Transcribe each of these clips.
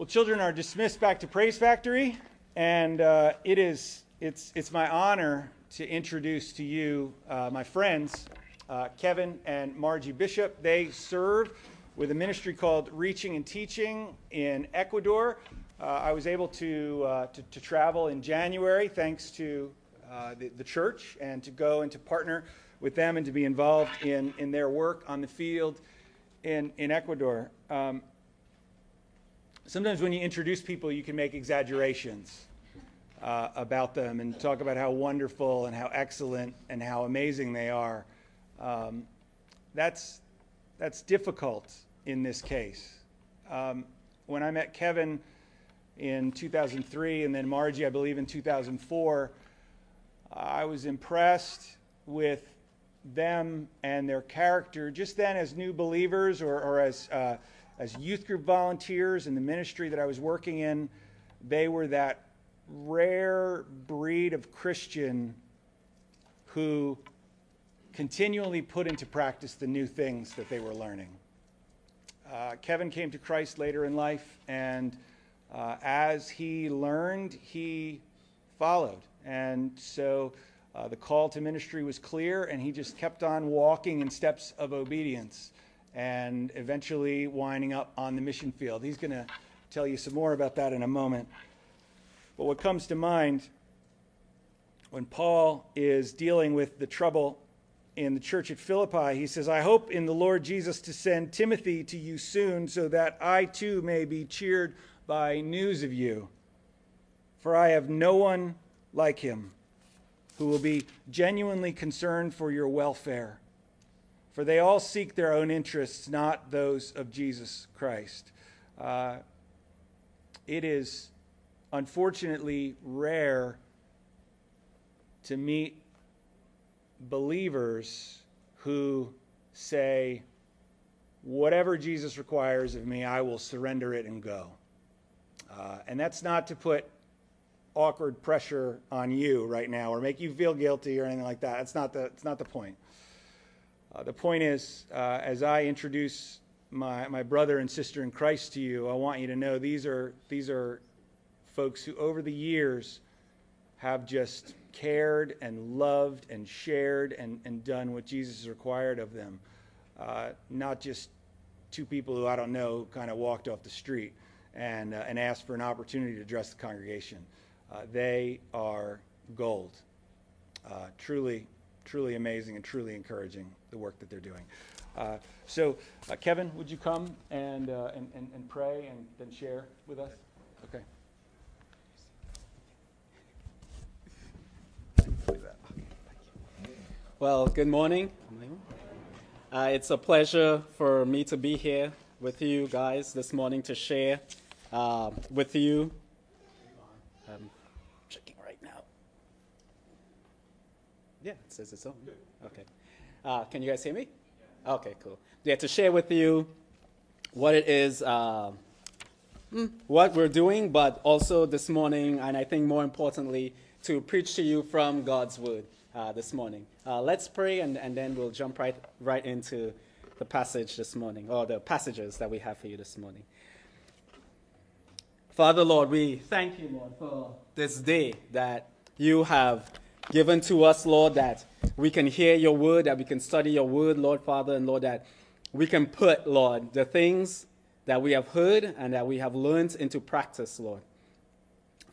Well, children are dismissed back to Praise Factory, and uh, it is it's it's my honor to introduce to you uh, my friends, uh, Kevin and Margie Bishop. They serve with a ministry called Reaching and Teaching in Ecuador. Uh, I was able to, uh, to, to travel in January thanks to uh, the, the church and to go and to partner with them and to be involved in, in their work on the field in, in Ecuador. Um, sometimes when you introduce people, you can make exaggerations uh, about them and talk about how wonderful and how excellent and how amazing they are. Um, that's, that's difficult in this case. Um, when I met Kevin in 2003 and then Margie, I believe, in 2004, I was impressed with them and their character just then as new believers or, or as. Uh, as youth group volunteers in the ministry that I was working in, they were that rare breed of Christian who continually put into practice the new things that they were learning. Uh, Kevin came to Christ later in life, and uh, as he learned, he followed. And so uh, the call to ministry was clear, and he just kept on walking in steps of obedience and eventually winding up on the mission field. He's going to tell you some more about that in a moment. But what comes to mind when Paul is dealing with the trouble in the church at Philippi, he says, I hope in the Lord Jesus to send Timothy to you soon so that I too may be cheered by news of you. For I have no one like him who will be genuinely concerned for your welfare for they all seek their own interests, not those of Jesus Christ. Uh, it is unfortunately rare to meet believers who say, Whatever Jesus requires of me, I will surrender it and go. Uh, and that's not to put awkward pressure on you right now or make you feel guilty or anything like that. It's not the, that's not the point. Uh, the point is, uh, as I introduce my, my brother and sister in Christ to you, I want you to know these are, these are folks who, over the years, have just cared and loved and shared and, and done what Jesus required of them. Uh, not just two people who I don't know kind of walked off the street and, uh, and asked for an opportunity to address the congregation. Uh, they are gold. Uh, truly, truly amazing and truly encouraging the work that they're doing. Uh, so, uh, Kevin, would you come and, uh, and, and, and, pray and then share with us? Okay. Well, good morning. Uh, it's a pleasure for me to be here with you guys this morning to share uh, with you um, checking right now. Yeah, it says it's on. Okay. Uh, can you guys hear me? Okay, cool. Yeah, to share with you what it is, uh, what we're doing, but also this morning, and I think more importantly, to preach to you from God's Word uh, this morning. Uh, let's pray, and, and then we'll jump right, right into the passage this morning, or the passages that we have for you this morning. Father, Lord, we thank you, Lord, for this day that you have given to us, Lord, that we can hear your word, that we can study your word, Lord Father, and Lord, that we can put, Lord, the things that we have heard and that we have learned into practice, Lord.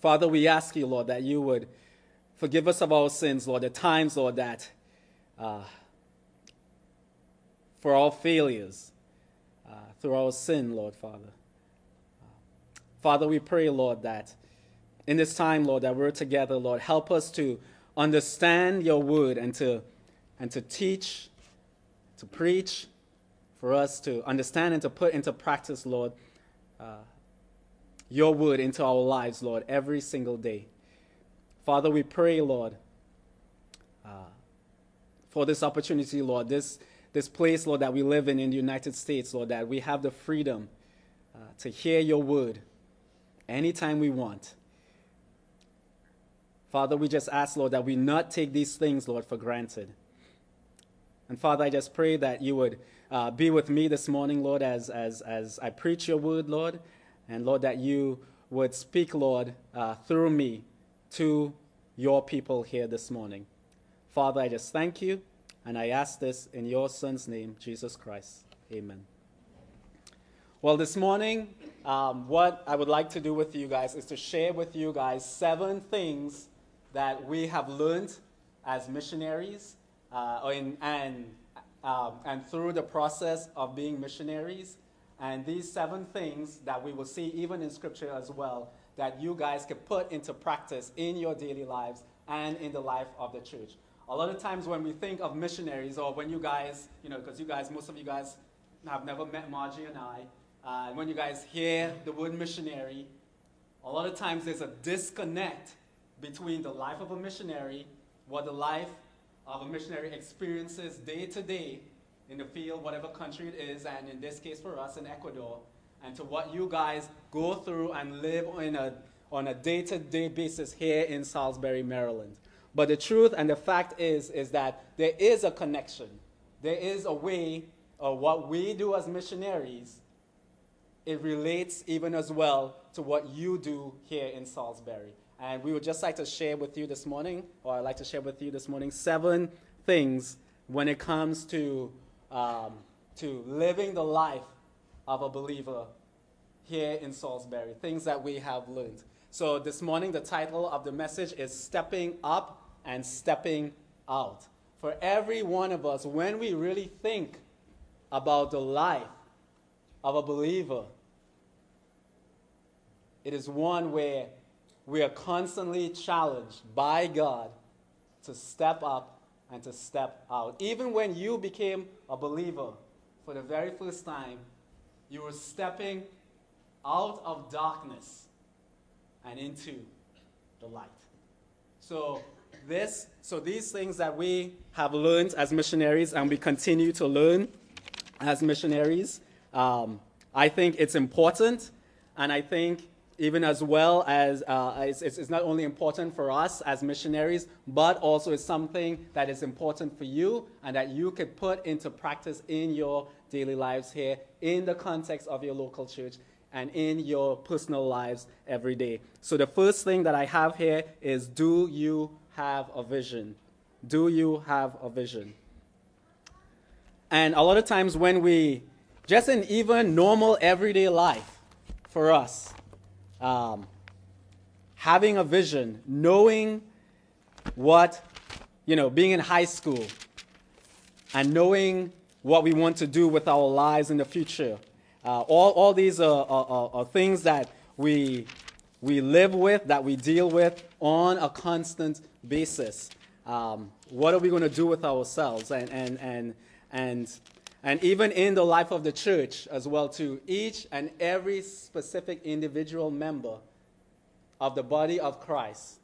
Father, we ask you, Lord, that you would forgive us of our sins, Lord, the times, Lord, that uh, for our failures, uh, through our sin, Lord, Father. Father, we pray, Lord, that in this time, Lord, that we're together, Lord, help us to understand your word and to, and to teach, to preach, for us to understand and to put into practice, Lord, uh, your word into our lives, Lord, every single day. Father, we pray, Lord, uh, for this opportunity, Lord, this, this place, Lord, that we live in in the United States, Lord, that we have the freedom uh, to hear your word anytime we want. Father, we just ask, Lord, that we not take these things, Lord, for granted. And Father, I just pray that you would uh, be with me this morning, Lord, as, as, as I preach your word, Lord, And Lord, that you would speak, Lord, uh, through me to your people here this morning. Father, I just thank you, and I ask this in your Son's name, Jesus Christ. Amen. Well, this morning, um, what I would like to do with you guys is to share with you guys seven things that we have learned as missionaries uh, in, and, um, and through the process of being missionaries. And these seven things that we will see even in Scripture as well that you guys can put into practice in your daily lives and in the life of the church. A lot of times when we think of missionaries, or when you guys, you know, because you guys, most of you guys have never met Margie and I, uh, when you guys hear the word missionary, a lot of times there's a disconnect between the life of a missionary, what the life of a missionary experiences day to day in the field, whatever country it is, and in this case for us in Ecuador, and to what you guys go through and live in a, on a day to day basis here in Salisbury, Maryland. But the truth and the fact is, is that there is a connection. There is a way of what we do as missionaries. It relates even as well to what you do here in Salisbury. And we would just like to share with you this morning, or I'd like to share with you this morning, seven things when it comes to, um, to living the life of a believer here in Salisbury, things that we have learned. So this morning, the title of the message is Stepping Up and Stepping Out. For every one of us, when we really think about the life of a believer, it is one where we are constantly challenged by God to step up and to step out. Even when you became a believer for the very first time, you were stepping out of darkness and into the light. So this so these things that we have learned as missionaries and we continue to learn as missionaries, um, I think it's important, and I think even as well as uh, it's, it's, not only important for us as missionaries, but also it's something that is important for you and that you could put into practice in your daily lives here, in the context of your local church, and in your personal lives every day. So the first thing that I have here is do you have a vision? Do you have a vision? And a lot of times when we, just in even normal everyday life for us, um, having a vision, knowing what, you know, being in high school and knowing what we want to do with our lives in the future. Uh, all, all these are, are, are, things that we, we live with, that we deal with on a constant basis. Um, what are we going to do with ourselves? And, and, and, and and even in the life of the church as well to each and every specific individual member of the body of christ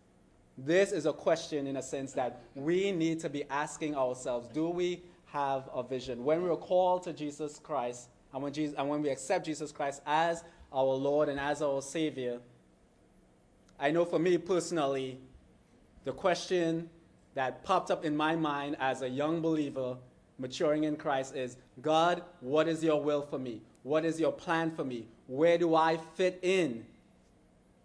this is a question in a sense that we need to be asking ourselves do we have a vision? When we're called to jesus christ and when, jesus, and when we accept jesus christ as our lord and as our savior i know for me personally the question that popped up in my mind as a young believer maturing in Christ is God, what is your will for me? What is your plan for me? Where do I fit in?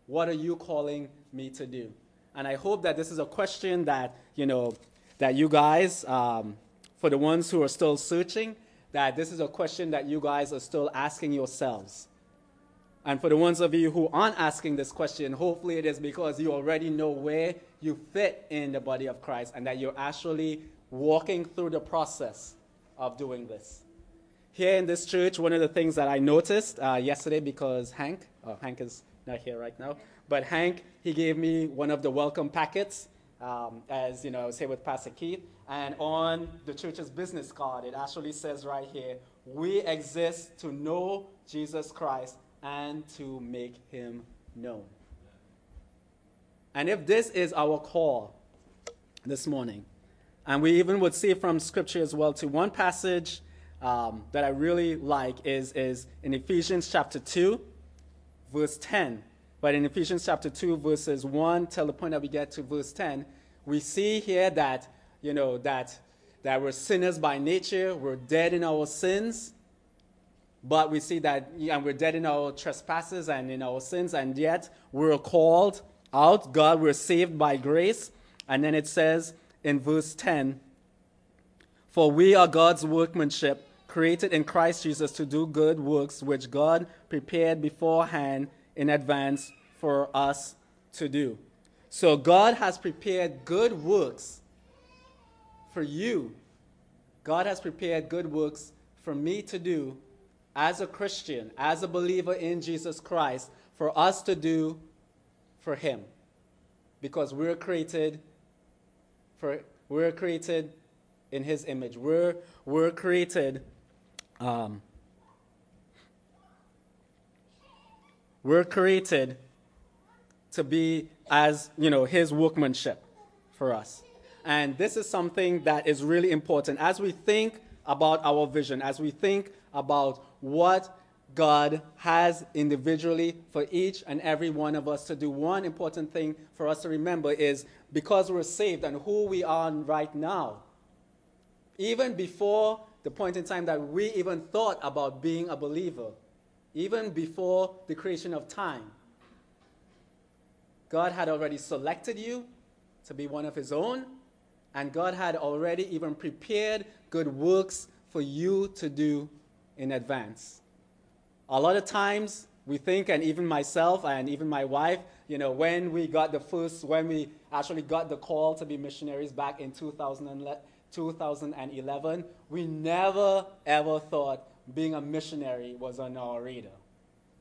What are you calling me to do? And I hope that this is a question that, you know, that you guys, um, for the ones who are still searching, that this is a question that you guys are still asking yourselves. And for the ones of you who aren't asking this question, hopefully it is because you already know where you fit in the body of Christ and that you're actually walking through the process of doing this. Here in this church, one of the things that I noticed uh, yesterday, because Hank, oh, Hank is not here right now, but Hank, he gave me one of the welcome packets, um, as you know, I was here with Pastor Keith, and on the church's business card, it actually says right here, we exist to know Jesus Christ and to make him known. And if this is our call this morning, and we even would see from scripture as well, to one passage um, that I really like is, is in Ephesians chapter 2, verse 10. But in Ephesians chapter 2, verses 1 till the point that we get to verse 10, we see here that, you know, that, that we're sinners by nature, we're dead in our sins, but we see that and we're dead in our trespasses and in our sins, and yet we're called out. God, we're saved by grace. And then it says in verse 10 For we are God's workmanship, created in Christ Jesus to do good works, which God prepared beforehand in advance for us to do. So God has prepared good works for you. God has prepared good works for me to do as a Christian, as a believer in Jesus Christ, for us to do for Him. Because we're created for we're created in His image. We're we're created. Um, we're created to be as you know His workmanship for us. And this is something that is really important as we think about our vision, as we think about what God has individually for each and every one of us to do. One important thing for us to remember is because we're saved and who we are right now, even before the point in time that we even thought about being a believer, even before the creation of time, God had already selected you to be one of His own, and God had already even prepared good works for you to do in advance. A lot of times we think, and even myself and even my wife, you know, when we got the first, when we actually got the call to be missionaries back in 2011, we never ever thought being a missionary was on our radar.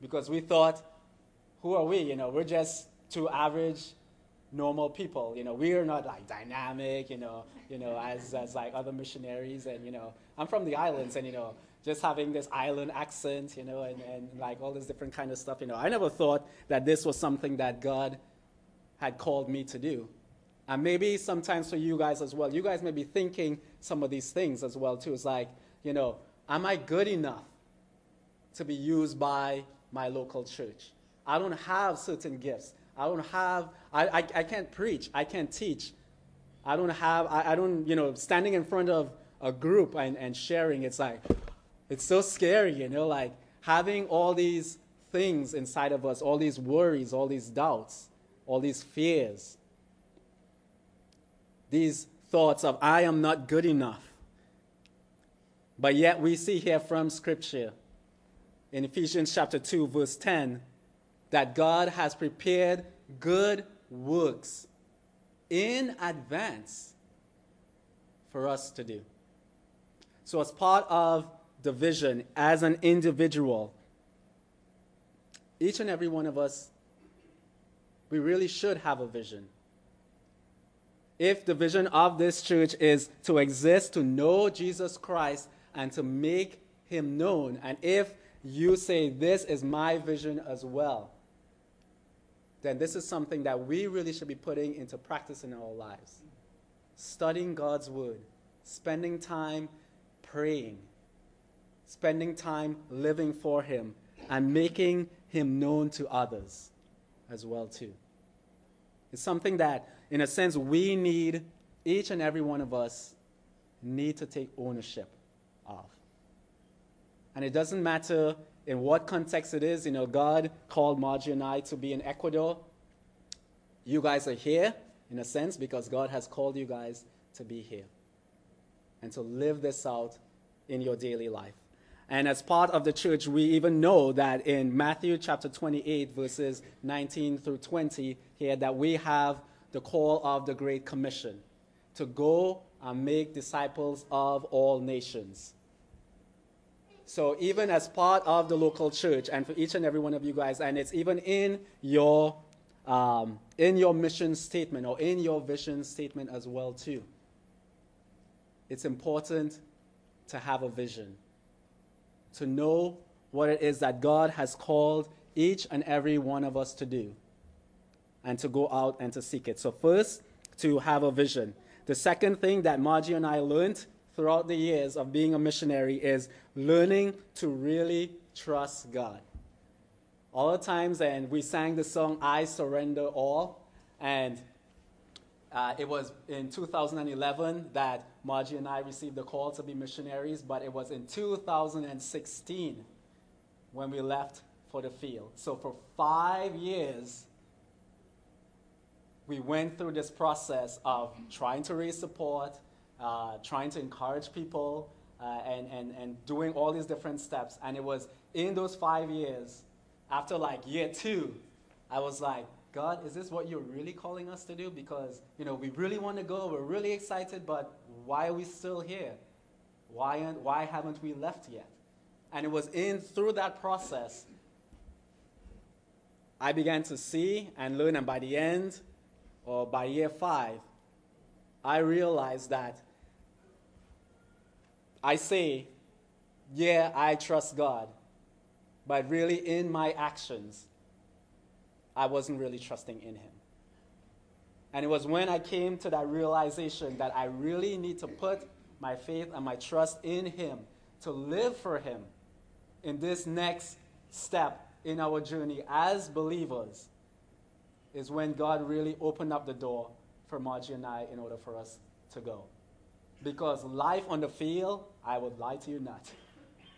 Because we thought, who are we? You know, we're just two average, normal people. You know, we're not like dynamic, you know, you know, as, as like other missionaries. And, you know, I'm from the islands and, you know, just having this island accent, you know, and, and like all this different kind of stuff. You know, I never thought that this was something that God had called me to do. And maybe sometimes for you guys as well, you guys may be thinking some of these things as well too. It's like, you know, am I good enough to be used by my local church? I don't have certain gifts. I don't have, I, I, I can't preach. I can't teach. I don't have, I, I don't, you know, standing in front of a group and, and sharing, it's like, it's so scary, you know, like having all these things inside of us, all these worries, all these doubts, all these fears, these thoughts of, I am not good enough. But yet we see here from Scripture in Ephesians chapter 2, verse 10, that God has prepared good works in advance for us to do. So, as part of the vision as an individual, each and every one of us, we really should have a vision. If the vision of this church is to exist, to know Jesus Christ, and to make him known, and if you say, This is my vision as well, then this is something that we really should be putting into practice in our lives. Studying God's word, spending time praying, spending time living for him and making him known to others as well too. It's something that in a sense we need each and every one of us need to take ownership of. And it doesn't matter in what context it is. You know god called margie and i to be in ecuador. You guys are here in a sense because god has called you guys to be here and to live this out in your daily life and as part of the church, we even know that in Matthew chapter 28, verses 19 through 20, here that we have the call of the Great Commission to go and make disciples of all nations. So, even as part of the local church, and for each and every one of you guys, and it's even in your um, in your mission statement or in your vision statement as well too. It's important to have a vision to know what it is that God has called each and every one of us to do and to go out and to seek it. So, first, to have a vision. The second thing that Margie and I learned throughout the years of being a missionary is learning to really trust God. All the times, and we sang the song, I Surrender All, and uh, it was in 2011 that Margie and I received the call to be missionaries, but it was in 2016 when we left for the field. So for five years, we went through this process of trying to raise support, uh, trying to encourage people, uh, and, and, and doing all these different steps. And it was in those five years, after like year two, I was like, God, is this what you're really calling us to do? Because, you know, we really want to go, we're really excited, but why are we still here? Why, why haven't we left yet? And it was in through that process I began to see and learn, and by the end, or by year five, I realized that I say, yeah, I trust God, but really in my actions, I wasn't really trusting in Him. And it was when I came to that realization that I really need to put my faith and my trust in Him to live for Him in this next step in our journey as believers is when God really opened up the door for Margie and I in order for us to go. Because life on the field, I would lie to you not.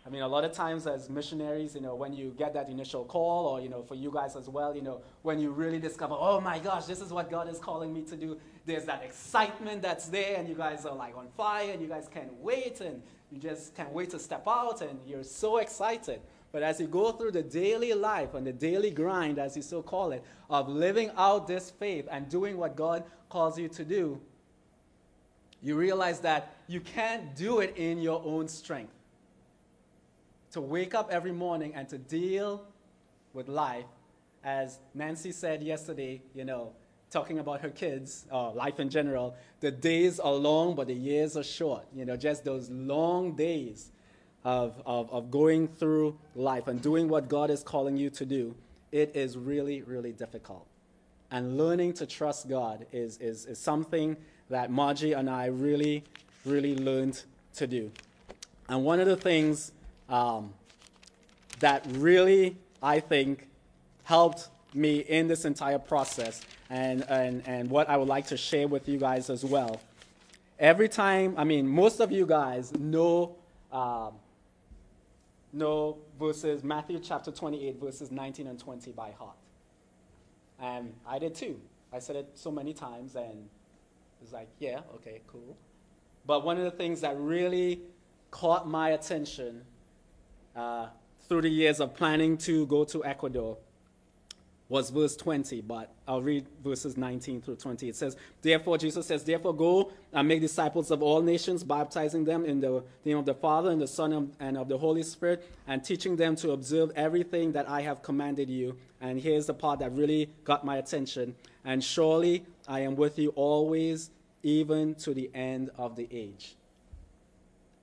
I mean, a lot of times as missionaries, you know, when you get that initial call, or, you know, for you guys as well, you know, when you really discover, oh my gosh, this is what God is calling me to do, there's that excitement that's there, and you guys are like on fire, and you guys can't wait, and you just can't wait to step out, and you're so excited. But as you go through the daily life and the daily grind, as you so call it, of living out this faith and doing what God calls you to do, you realize that you can't do it in your own strength. To wake up every morning and to deal with life, as Nancy said yesterday, you know, talking about her kids, or life in general, the days are long, but the years are short. You know, just those long days of, of, of going through life and doing what God is calling you to do, it is really, really difficult. And learning to trust God is, is, is something that Margie and I really, really learned to do. And one of the things um, that really, I think, helped me in this entire process and, and, and what I would like to share with you guys as well. Every time, I mean, most of you guys know um, know verses, Matthew chapter 28, verses 19 and 20 by heart. And I did too. I said it so many times, and it's like, yeah, okay, cool. But one of the things that really caught my attention uh, through the years of planning to go to Ecuador was verse 20, but I'll read verses 19 through 20. It says, Therefore, Jesus says, Therefore, go and make disciples of all nations, baptizing them in the name of the Father and the Son and of the Holy Spirit, and teaching them to observe everything that I have commanded you. And here's the part that really got my attention. And surely I am with you always, even to the end of the age.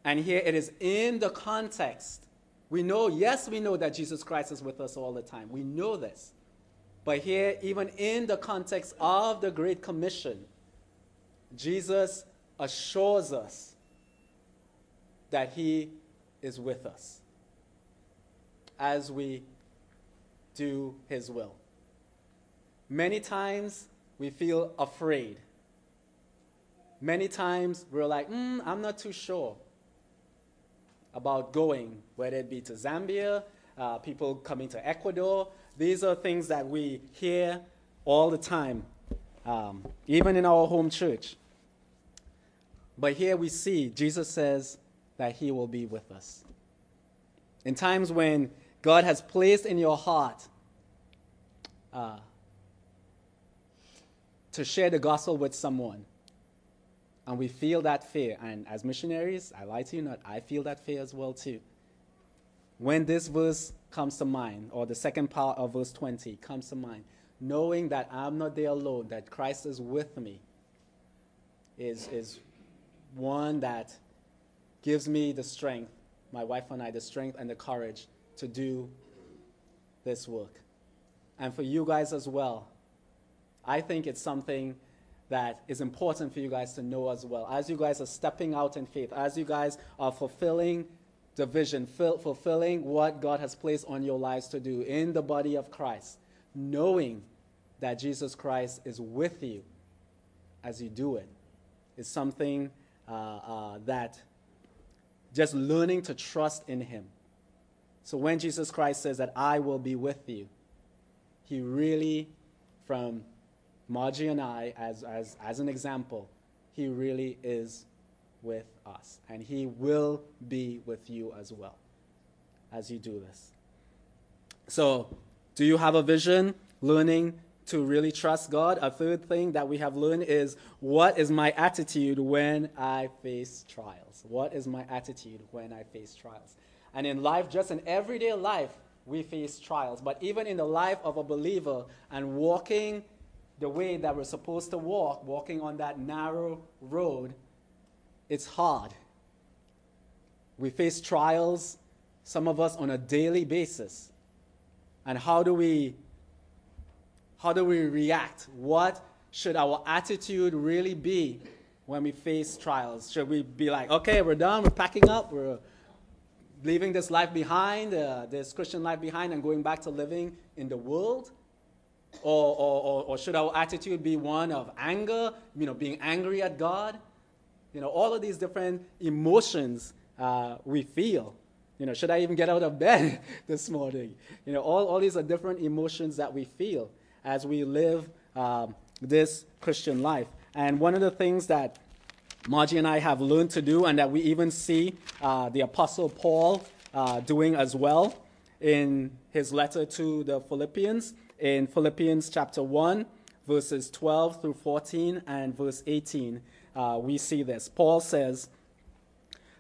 And here it is in the context. We know, yes, we know that Jesus Christ is with us all the time. We know this. But here, even in the context of the Great Commission, Jesus assures us that He is with us as we do His will. Many times we feel afraid. Many times we're like, mm, I'm not too sure about going, whether it be to Zambia, uh, people coming to Ecuador, these are things that we hear all the time, um, even in our home church. But here we see Jesus says that he will be with us. In times when God has placed in your heart uh, to share the gospel with someone, and we feel that fear, and as missionaries, I lie to you not, I feel that fear as well too. When this verse comes to mind, or the second part of verse 20 comes to mind, knowing that I'm not there alone, that Christ is with me, is, is one that gives me the strength, my wife and I, the strength and the courage to do this work. And for you guys as well, I think it's something that is important for you guys to know as well. As you guys are stepping out in faith, as you guys are fulfilling the vision, fulfilling what God has placed on your lives to do in the body of Christ, knowing that Jesus Christ is with you as you do it, is something uh, uh, that just learning to trust in Him. So when Jesus Christ says that I will be with you, he really, from Margie and I, as, as, as an example, he really is with us. And he will be with you as well as you do this. So, do you have a vision? Learning to really trust God. A third thing that we have learned is what is my attitude when I face trials? What is my attitude when I face trials? And in life, just in everyday life, we face trials. But even in the life of a believer and walking the way that we're supposed to walk, walking on that narrow road, it's hard. We face trials, some of us on a daily basis. And how do we how do we react? What should our attitude really be when we face trials? Should we be like, okay, we're done, we're packing up, we're leaving this life behind, uh, this Christian life behind, and going back to living in the world? Or, or, or, should our attitude be one of anger, you know, being angry at God? You know, all of these different emotions uh, we feel. You know, should I even get out of bed this morning? You know, all, all these are different emotions that we feel as we live um, this Christian life. And one of the things that Margie and I have learned to do, and that we even see uh, the Apostle Paul uh, doing as well in his letter to the Philippians, in Philippians chapter 1, verses 12 through 14, and verse 18, uh, we see this. Paul says,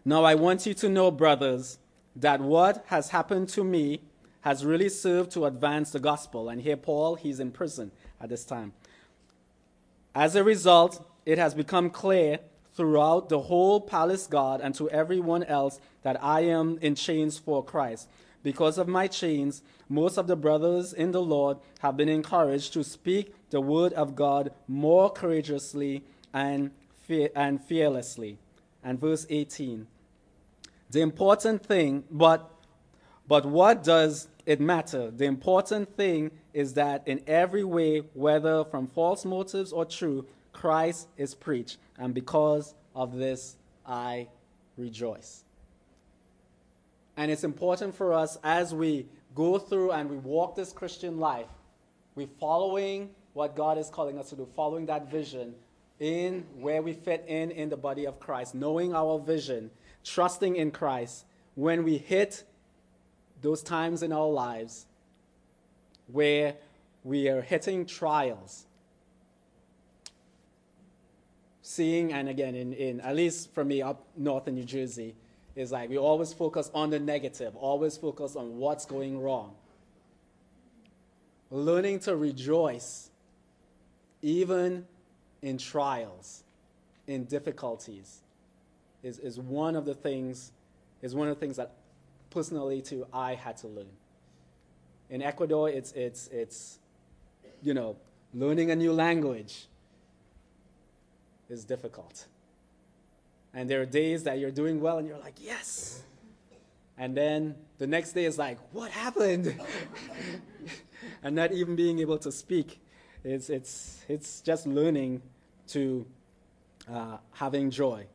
Now I want you to know, brothers, that what has happened to me has really served to advance the gospel. And here, Paul, he's in prison at this time. As a result, it has become clear throughout the whole palace guard and to everyone else that I am in chains for Christ. Because of my chains, most of the brothers in the Lord have been encouraged to speak the word of God more courageously and, fear- and fearlessly. And verse 18. The important thing, but but what does it matter? The important thing is that in every way, whether from false motives or true, Christ is preached. And because of this, I rejoice. And it's important for us as we go through and we walk this Christian life, we're following what God is calling us to do, following that vision in where we fit in in the body of Christ, knowing our vision, trusting in Christ. When we hit those times in our lives where we are hitting trials, seeing, and again, in, in at least for me up north in New Jersey, is like we always focus on the negative, always focus on what's going wrong. Learning to rejoice even in trials, in difficulties, is, is one of the things, is one of the things that personally too I had to learn. In Ecuador, it's, it's, it's you know, learning a new language is difficult. And there are days that you're doing well and you're like, yes. And then the next day is like, what happened? and not even being able to speak. It's, it's, it's just learning to uh, having joy.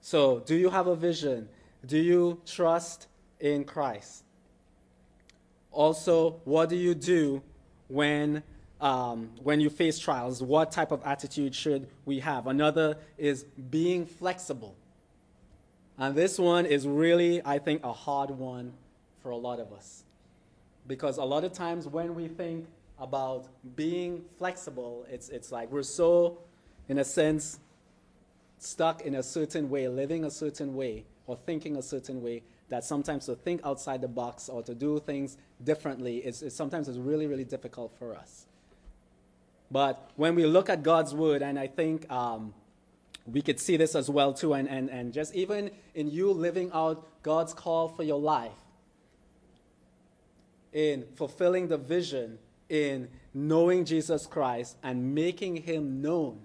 So, do you have a vision? Do you trust in Christ? Also, what do you do when, um, when you face trials? What type of attitude should we have? Another is being flexible. And this one is really, I think, a hard one for a lot of us. Because a lot of times when we think about being flexible, it's, it's like we're so, in a sense, stuck in a certain way, living a certain way, or thinking a certain way, that sometimes to think outside the box or to do things differently is, is sometimes is really, really difficult for us. But when we look at God's word, and I think um, we could see this as well too, and, and, and just even in you living out God's call for your life, in fulfilling the vision, in knowing Jesus Christ and making him known,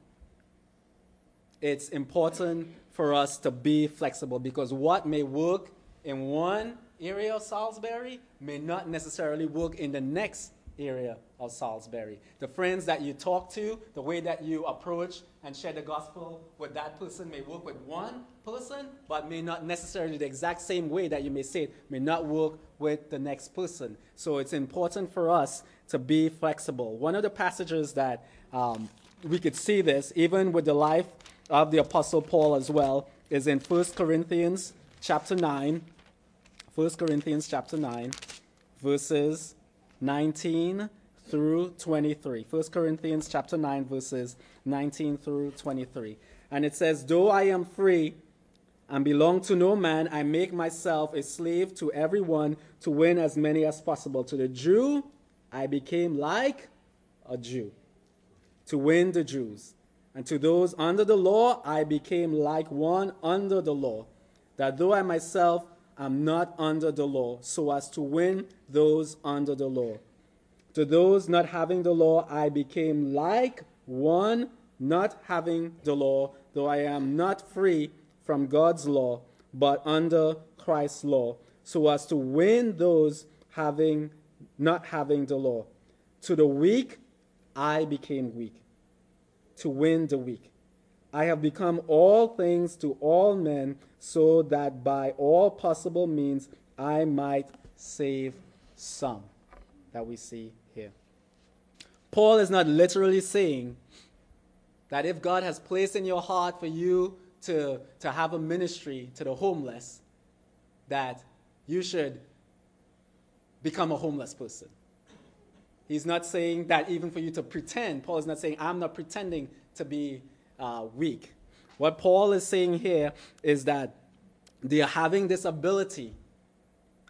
it's important for us to be flexible because what may work in one area of Salisbury may not necessarily work in the next area of Salisbury. The friends that you talk to, the way that you approach and share the gospel with that person may work with one person, but may not necessarily the exact same way that you may say it may not work with the next person. So it's important for us to be flexible. One of the passages that um, we could see this, even with the life of the Apostle Paul as well, is in 1 Corinthians chapter 9. 1 Corinthians chapter 9, verses 19 through 23. 1 Corinthians chapter 9, verses 19 through 23. And it says, Though I am free and belong to no man, I make myself a slave to everyone to win as many as possible. To the Jew, I became like a Jew to win the Jews. And to those under the law, I became like one under the law, that though I myself am not under the law, so as to win those under the law. To those not having the law, I became like one not having the law, though I am not free from God's law, but under Christ's law, so as to win those having not having the law. To the weak, I became weak, to win the weak. I have become all things to all men, so that by all possible means I might save some. That we see. Paul is not literally saying that if God has placed in your heart for you to, to have a ministry to the homeless, that you should become a homeless person. He's not saying that even for you to pretend. Paul is not saying, I'm not pretending to be uh, weak. What Paul is saying here is that they are having this ability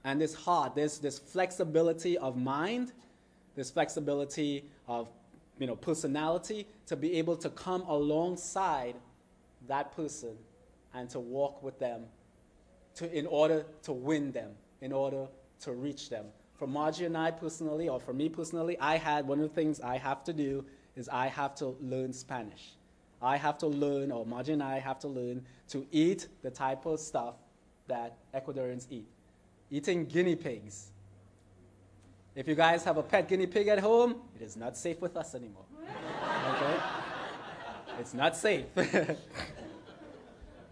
and this heart, this, this flexibility of mind, this flexibility of you know, personality to be able to come alongside that person and to walk with them to, in order to win them, in order to reach them. For Margie and I personally, or for me personally, I had one of the things I have to do is I have to learn Spanish. I have to learn, or Margie and I have to learn to eat the type of stuff that Ecuadorians eat. Eating guinea pigs. If you guys have a pet guinea pig at home, it is not safe with us anymore. Okay? It's not safe. the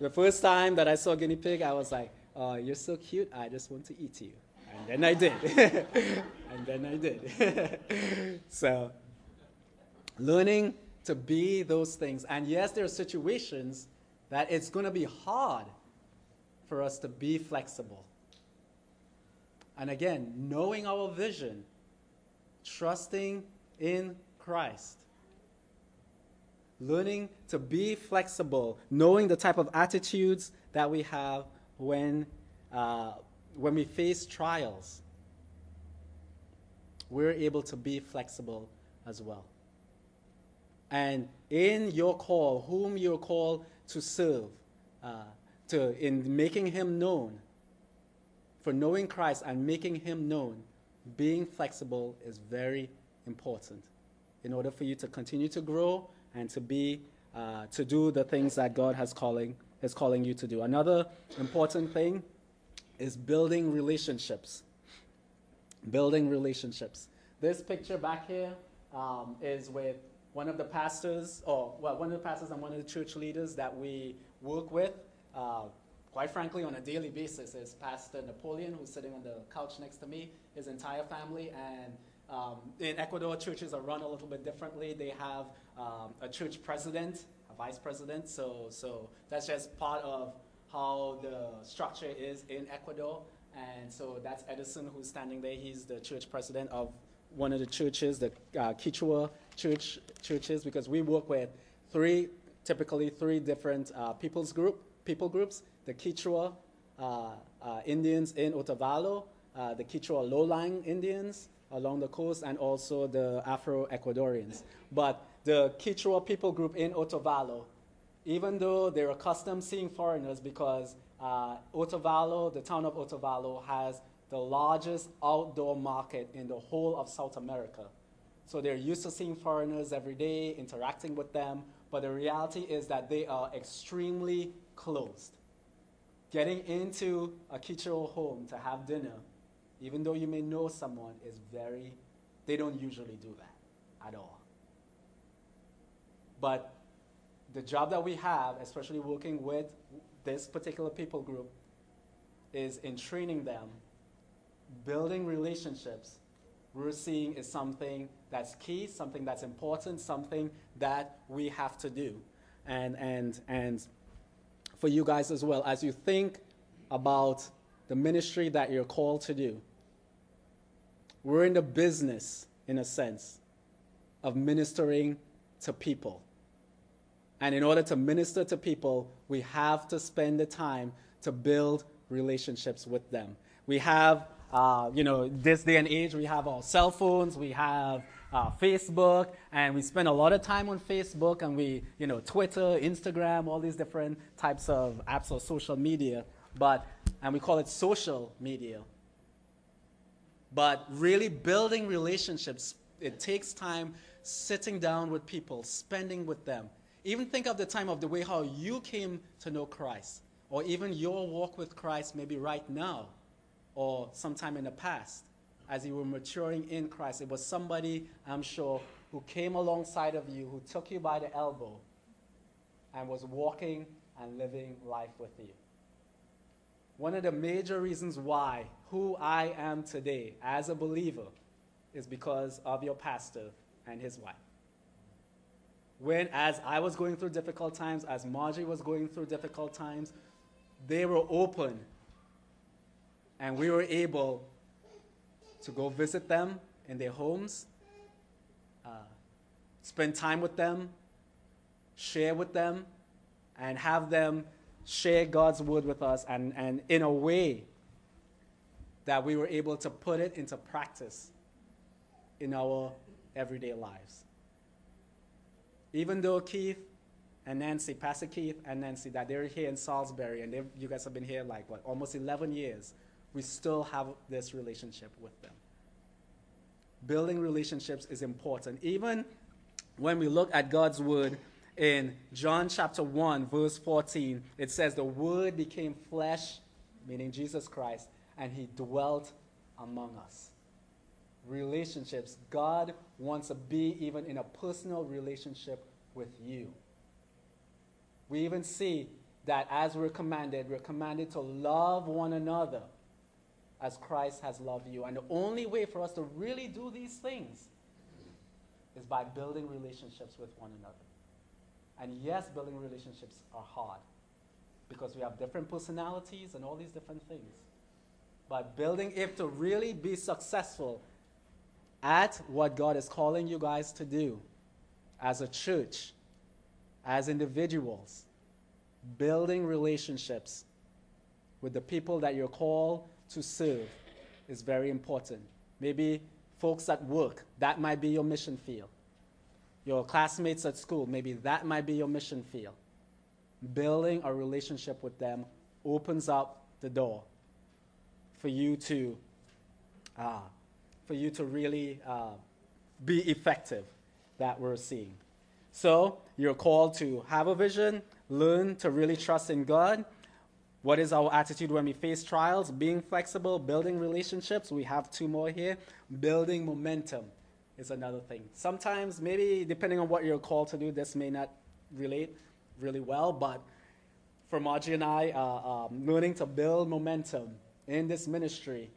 first time that I saw a guinea pig, I was like, oh, you're so cute, I just want to eat you. And then I did. and then I did. so, learning to be those things. And yes, there are situations that it's going to be hard for us to be flexible. And again, knowing our vision, trusting in Christ, learning to be flexible, knowing the type of attitudes that we have when, uh, when we face trials, we're able to be flexible as well. And in your call, whom you're called to serve, uh, to, in making him known, for knowing Christ and making him known, being flexible is very important in order for you to continue to grow and to be uh, to do the things that God has calling is calling you to do. Another important thing is building relationships. Building relationships. This picture back here um, is with one of the pastors, or well, one of the pastors and one of the church leaders that we work with, uh, quite frankly, on a daily basis, is Pastor Napoleon, who's sitting on the couch next to me, his entire family, and um, in Ecuador, churches are run a little bit differently. They have um, a church president, a vice president, so so that's just part of how the structure is in Ecuador. And so that's Edison who's standing there. He's the church president of one of the churches, the uh, Quechua church churches, because we work with three, typically three different uh, people's group, people groups: the Quechua uh, uh Indians in Otavalo, uh, the Quechua lowlying Indians along the coast, and also the Afro-Ecuadorians. But the Quechua people group in Otavalo, even though they're accustomed seeing foreigners, because uh, Otavalo, the town of Otavalo, has the largest outdoor market in the whole of South America. So they're used to seeing foreigners every day, interacting with them, but the reality is that they are extremely closed. Getting into a Quechua home to have dinner, even though you may know someone, is very they don't usually do that at all. But the job that we have, especially working with this particular people group, is in training them, building relationships. We're seeing is something that's key, something that's important, something that we have to do. And, and, and for you guys as well, as you think about the ministry that you're called to do, we're in the business, in a sense, of ministering to people. And in order to minister to people, we have to spend the time to build relationships with them. We have, uh, you know, this day and age, we have our cell phones, we have uh, Facebook, and we spend a lot of time on Facebook, and we, you know, Twitter, Instagram, all these different types of apps or social media. But, and we call it social media. But really building relationships, it takes time sitting down with people, spending with them. Even think of the time of the way how you came to know Christ, or even your walk with Christ, maybe right now, or sometime in the past, as you were maturing in Christ. It was somebody, I'm sure, who came alongside of you, who took you by the elbow, and was walking and living life with you. One of the major reasons why who I am today as a believer is because of your pastor and his wife. When, as I was going through difficult times, as Margie was going through difficult times, they were open and we were able to go visit them in their homes, uh, spend time with them, share with them, and have them share God's word with us and, and in a way that we were able to put it into practice in our everyday lives. Even though Keith and Nancy, Pastor Keith and Nancy, that they're here in Salisbury and you guys have been here like what, almost 11 years, we still have this relationship with them. Building relationships is important. Even when we look at God's word in John chapter 1, verse 14, it says, The Word became flesh, meaning Jesus Christ, and He dwelt among us. Relationships. God wants to be even in a personal relationship with you. We even see that as we're commanded, we're commanded to love one another as Christ has loved you. And the only way for us to really do these things is by building relationships with one another. And yes, building relationships are hard because we have different personalities and all these different things. But building, if to really be successful at what God is calling you guys to do as a church, as individuals, building relationships with the people that you're called to serve is very important. Maybe folks at work, that might be your mission field your classmates at school, maybe that might be your mission field. Building a relationship with them opens up the door for you to, uh, for you to really uh, be effective that we're seeing. So you're called to have a vision, learn to really trust in God. What is our attitude when we face trials? Being flexible, building relationships. We have two more here. Building momentum is another thing. Sometimes, maybe depending on what you're called to do, this may not relate really well, but for Margie and I, uh, um, learning to build momentum in this ministry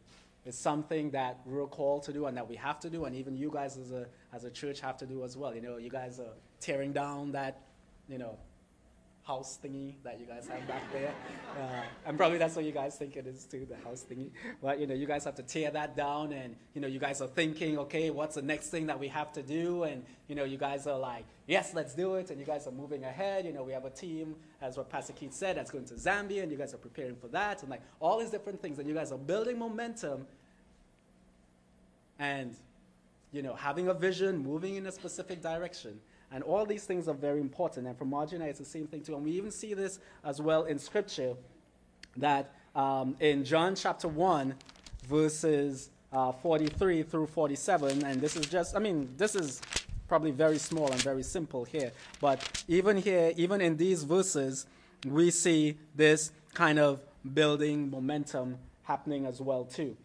is something that we're called to do and that we have to do, and even you guys as a, as a church have to do as well. You know, you guys are tearing down that, you know, house thingy that you guys have back there. Uh, and probably that's what you guys think it is too, the house thingy. But you know, you guys have to tear that down, and you know, you guys are thinking, okay, what's the next thing that we have to do? And you know, you guys are like, yes, let's do it, and you guys are moving ahead. You know, we have a team, as what Pastor Keith said, that's going to Zambia, and you guys are preparing for that, and like all these different things, and you guys are building momentum. And you know, having a vision, moving in a specific direction. And all these things are very important. And for Margie it's the same thing too. And we even see this as well in Scripture that um, in John chapter 1, verses uh, 43 through 47, and this is just, I mean, this is probably very small and very simple here. But even here, even in these verses, we see this kind of building momentum happening as well too.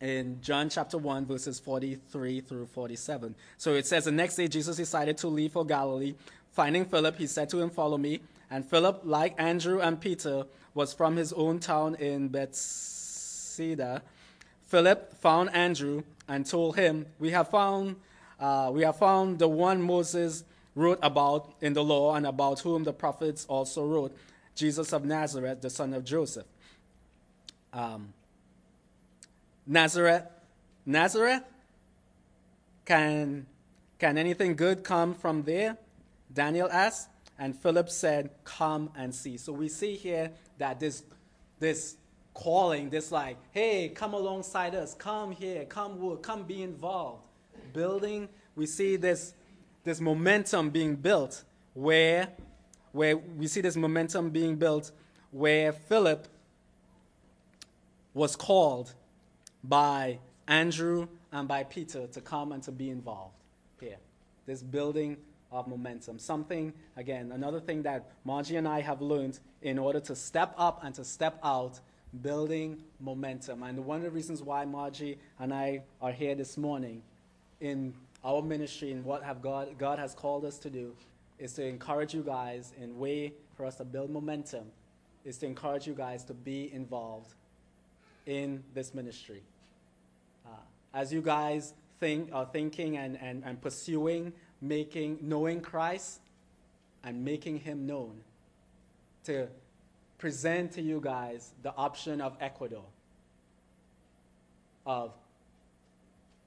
In John chapter 1, verses 43 through 47. So it says, The next day Jesus decided to leave for Galilee. Finding Philip, he said to him, Follow me. And Philip, like Andrew and Peter, was from his own town in Bethsaida. Philip found Andrew and told him, We have found, uh, we have found the one Moses wrote about in the law and about whom the prophets also wrote, Jesus of Nazareth, the son of Joseph. Um, Nazareth, Nazareth? Can, can anything good come from there? Daniel asked. And Philip said, Come and see. So we see here that this, this calling, this like, hey, come alongside us, come here, come work, come be involved. Building, we see this, this momentum being built where, where we see this momentum being built where Philip was called by Andrew and by Peter to come and to be involved here. This building of momentum. Something, again, another thing that Margie and I have learned in order to step up and to step out, building momentum. And one of the reasons why Margie and I are here this morning in our ministry and what have God, God has called us to do is to encourage you guys in way for us to build momentum is to encourage you guys to be involved in this ministry. Uh, as you guys think, are thinking and, and, and pursuing making, knowing Christ and making him known to present to you guys the option of Ecuador, of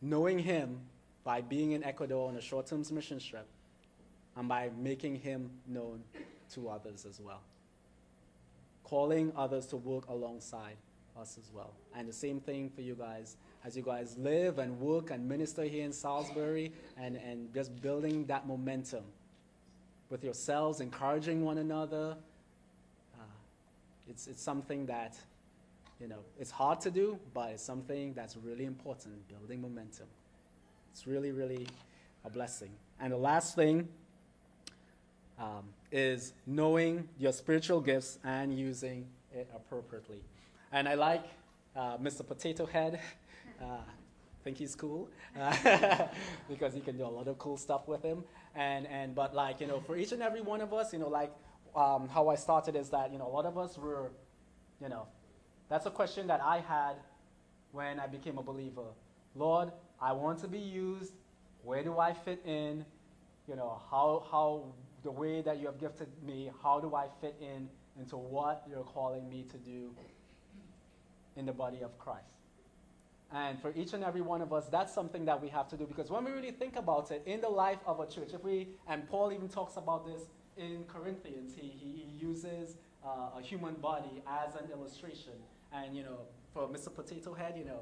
knowing him by being in Ecuador on a short term mission trip and by making him known to others as well. Calling others to work alongside us as well. And the same thing for you guys as you guys live and work and minister here in Salisbury and, and just building that momentum with yourselves, encouraging one another. Uh, it's, it's something that, you know, it's hard to do, but it's something that's really important, building momentum. It's really, really a blessing. And the last thing um, is knowing your spiritual gifts and using it appropriately. And I like uh, Mr. Potato Head. Uh, think he's cool because you can do a lot of cool stuff with him. And, and but like you know, for each and every one of us, you know, like um, how I started is that you know a lot of us were, you know, that's a question that I had when I became a believer. Lord, I want to be used. Where do I fit in? You know, how how the way that you have gifted me, how do I fit in into what you're calling me to do in the body of Christ? And for each and every one of us, that's something that we have to do because when we really think about it in the life of a church, if we, and Paul even talks about this in Corinthians, he, he, uses uh, a human body as an illustration. And, you know, for Mr. Potato Head, you know,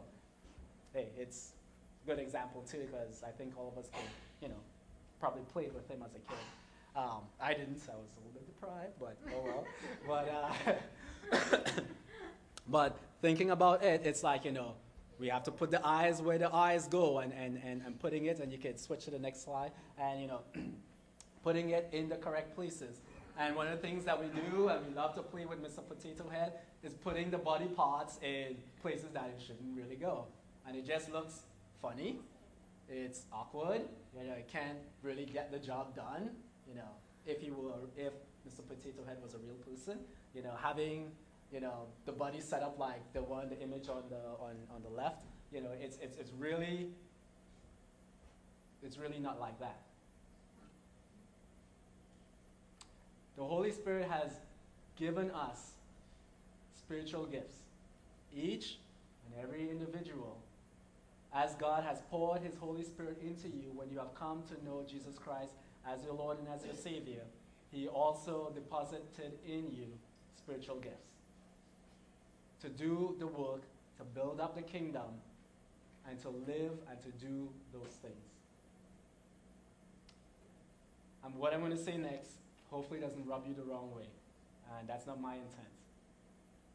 hey, it's a good example too because I think all of us can, you know, probably played with him as a kid. Um, I didn't, so I was a little bit deprived, but oh well. but, uh, but thinking about it, it's like, you know, we have to put the eyes where the eyes go and, and, and, and putting it, and you can switch to the next slide, and you know, putting it in the correct places. And one of the things that we do, and we love to play with Mr. Potato Head, is putting the body parts in places that it shouldn't really go. And it just looks funny. It's awkward. You know, it can't really get the job done. You know, if he were, if Mr. Potato Head was a real person, you know, having you know, the body set up like the one, the image on the, on, on the left, you know, it's, it's, it's really, it's really not like that. The Holy Spirit has given us spiritual gifts, each and every individual, as God has poured His Holy Spirit into you when you have come to know Jesus Christ as your Lord and as your Savior, He also deposited in you spiritual gifts to do the work, to build up the kingdom, and to live and to do those things. And what I'm going to say next hopefully doesn't rub you the wrong way. And that's not my intent.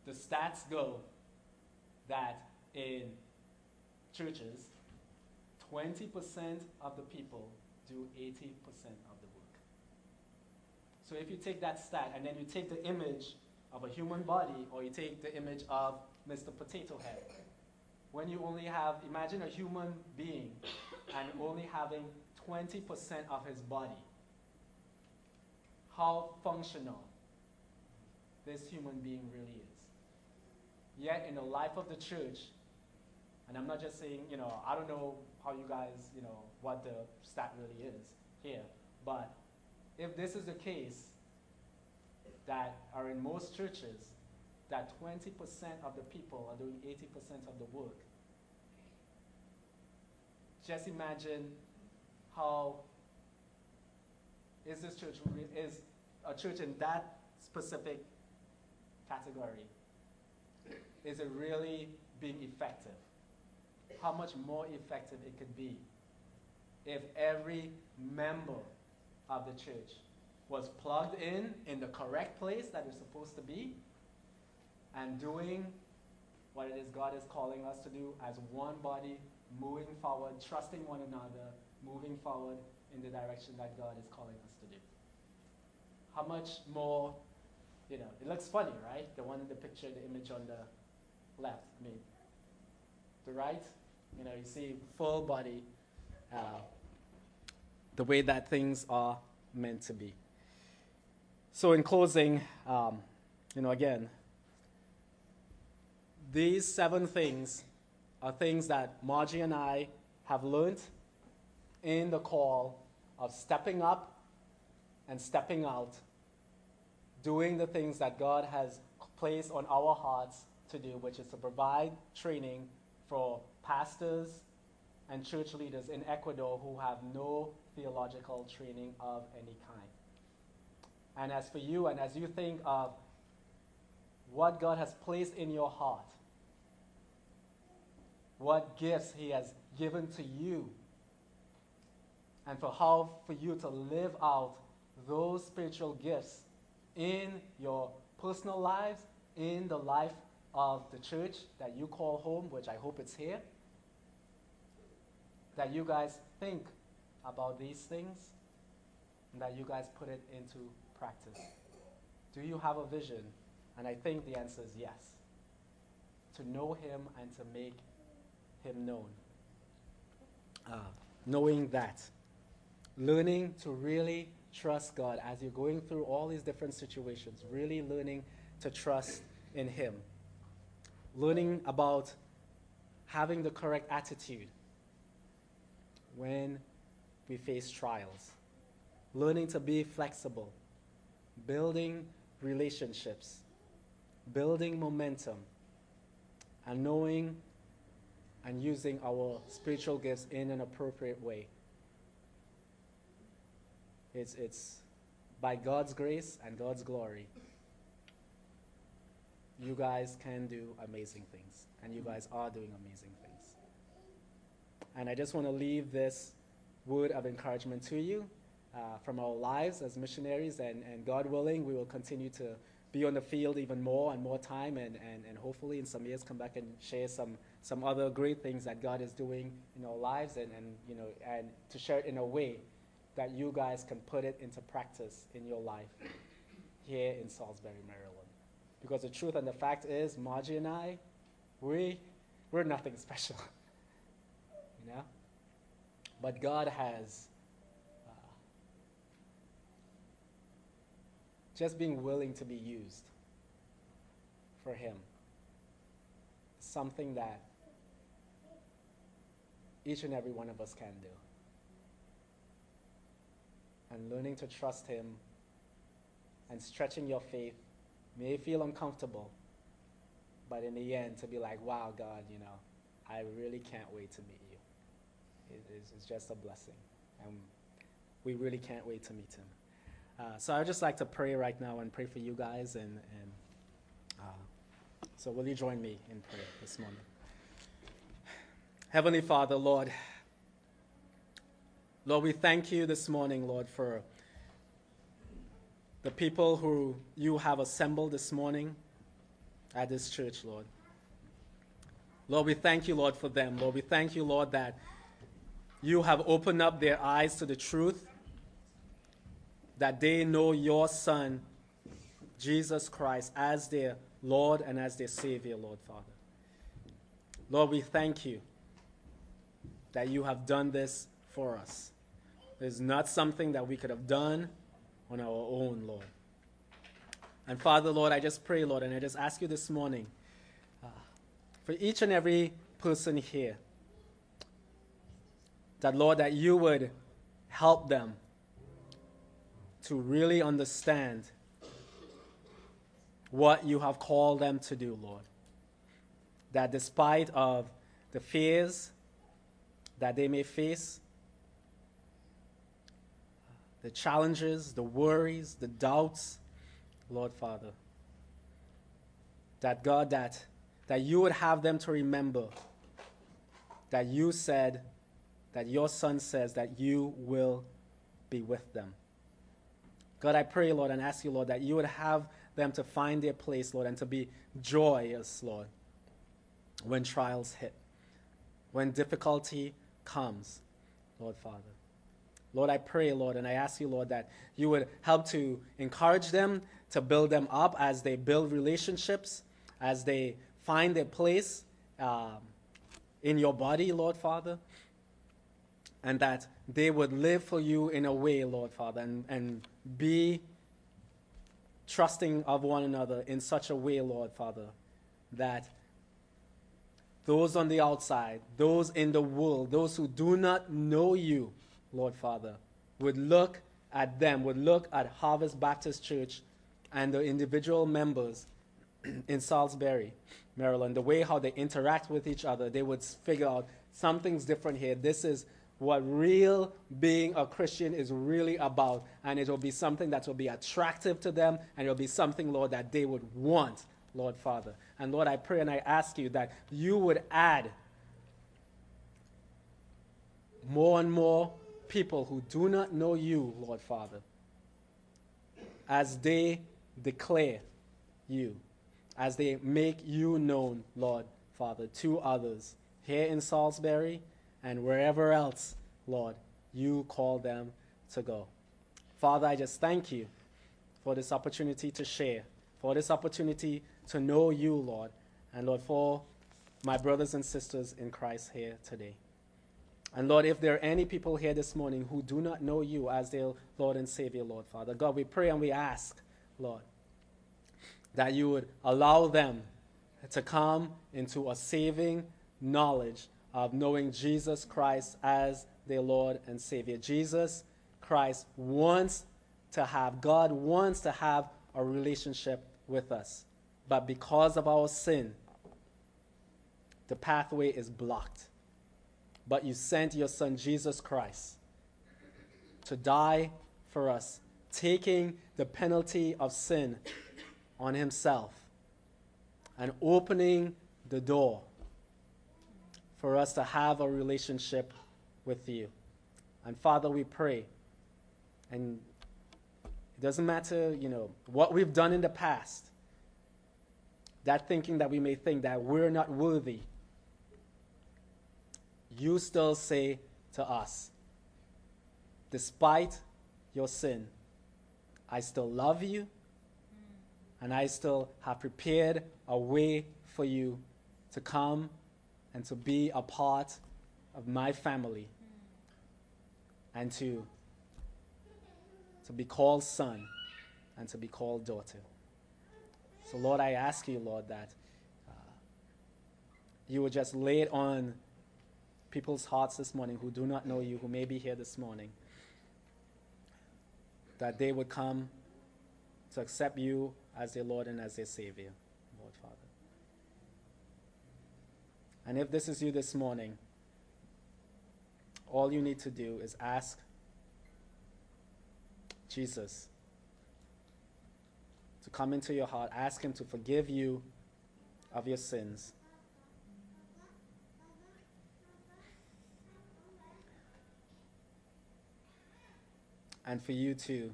The stats go that in churches, 20% of the people do 80% of the work. So if you take that stat and then you take the image of a human body, or you take the image of Mr. Potato Head, when you only have, imagine a human being and only having 20% of his body. How functional this human being really is. Yet, in the life of the church, and I'm not just saying, you know, I don't know how you guys, you know, what the stat really is here, but if this is the case that are in most churches, that 20% of the people are doing 80% of the work, just imagine how is this church is a church in that specific category? Is it really being effective? How much more effective it could be if every member of the church was plugged in in the correct place that it's supposed to be and doing what it is God is calling us to do as one body, moving forward, trusting one another, moving forward in the direction that God is calling us to do. How much more, you know, it looks funny, right? The one in the picture, the image on the left. I mean, the right, you know, you see full body, uh, the way that things are meant to be. So, in closing, um, you know, again, these seven things are things that Margie and I have learned in the call of stepping up and stepping out, doing the things that God has placed on our hearts to do, which is to provide training for pastors and church leaders in Ecuador who have no theological training of any kind. And as for you, and as you think of what God has placed in your heart, what gifts He has given to you, and for how for you to live out those spiritual gifts in your personal lives, in the life of the church that you call home, which I hope it's here, that you guys think about these things and that you guys put it into practice. Do you have a vision? And I think the answer is yes. To know Him and to make Him known. Uh, knowing that. Learning to really trust God as you're going through all these different situations. Really learning to trust in Him. Learning about having the correct attitude when we face trials. Learning to be flexible. Building relationships. Building momentum. And knowing and using our spiritual gifts in an appropriate way. It's, it's by God's grace and God's glory. You guys can do amazing things, and you guys are doing amazing things. And I just want to leave this word of encouragement to you uh, from our lives as missionaries, and, and God willing, we will continue to be on the field even more and more time, and, and, and hopefully in some years come back and share some, some other great things that God is doing in our lives, and, and, you know, and to share it in a way that you guys can put it into practice in your life here in Salisbury, Maryland. Because the truth and the fact is, Margie and I, we, we're nothing special. you know? But God has just being willing to be used for Him. Something that each and every one of us can do. And learning to trust Him and stretching your faith may feel uncomfortable, but in the end, to be like, wow, God, you know, I really can't wait to meet you. It, it's, it's, just a blessing. And we really can't wait to meet him. Uh, so I would just like to pray right now and pray for you guys. And, and uh, so will you join me in prayer this morning? Heavenly Father, Lord, Lord, we thank you this morning, Lord, for the people who you have assembled this morning at this church, Lord. Lord, we thank you, Lord, for them. Lord, we thank you, Lord, that you have opened up their eyes to the truth, that they know your Son, Jesus Christ, as their Lord and as their Savior, Lord Father. Lord, we thank you that you have done this for us. It's not something that we could have done on our own, Lord. And Father, Lord, I just pray, Lord, and I just ask you this morning uh, for each and every person here that, Lord, that you would help them to really understand what you have called them to do, Lord. That despite of the fears that they may face, the challenges, the worries, the doubts, Lord Father, that God, that, that you would have them to remember that you said, that your Son says that you will be with them. God, I pray, Lord, and ask you, Lord, that you would have them to find their place, Lord, and to be joyous, Lord, when trials hit, when difficulty comes, Lord Father. Lord, I pray, Lord, and I ask you, Lord, that you would help to encourage them, to build them up as they build relationships, as they find their place um, in your body, Lord Father, and that they would live for you in a way, Lord Father, and, and be trusting of one another in such a way, Lord Father, that those on the outside, those in the world, those who do not know you, Lord Father, would look at them, would look at Harvest Baptist Church and the individual members in Salisbury, Maryland, the way how they interact with each other, they would figure out something's different here. This is what real being a Christian is really about. And it will be something that will be attractive to them, and it will be something, Lord, that they would want, Lord Father. And Lord, I pray and I ask you that you would add more and more people who do not know you, Lord Father, as they declare you, as they make you known, Lord Father, to others here in Salisbury and wherever else, Lord, you call them to go. Father, I just thank you for this opportunity to share, for this opportunity to know you, Lord, and Lord, for my brothers and sisters in Christ here today. And Lord, if there are any people here this morning who do not know you as their Lord and Savior, Lord Father, God, we pray and we ask, Lord, that you would allow them to come into a saving knowledge of knowing Jesus Christ as their Lord and Savior. Jesus Christ wants to have, God wants to have a relationship with us. But because of our sin, the pathway is blocked. But you sent your Son, Jesus Christ, to die for us, taking the penalty of sin on Himself and opening the door for us to have a relationship with you. And Father, we pray. And it doesn't matter, you know, what we've done in the past. That thinking that we may think that we're not worthy. You still say to us, despite your sin, I still love you and I still have prepared a way for you to come and to be a part of my family and to, to be called son and to be called daughter. So, Lord, I ask you, Lord, that uh, you would just lay it on people's hearts this morning who do not know you, who may be here this morning, that they would come to accept you as their Lord and as their Savior. And if this is you this morning, all you need to do is ask Jesus to come into your heart. Ask Him to forgive you of your sins. And for you to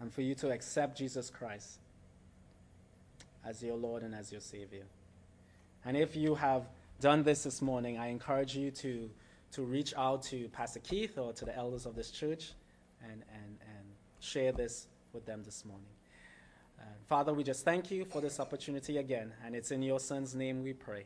and for you to accept Jesus Christ as your Lord and as your Savior. And if you have done this this morning, I encourage you to, to reach out to Pastor Keith or to the elders of this church and, and, and share this with them this morning. Uh, Father, we just thank you for this opportunity again, and it's in your Son's name we pray.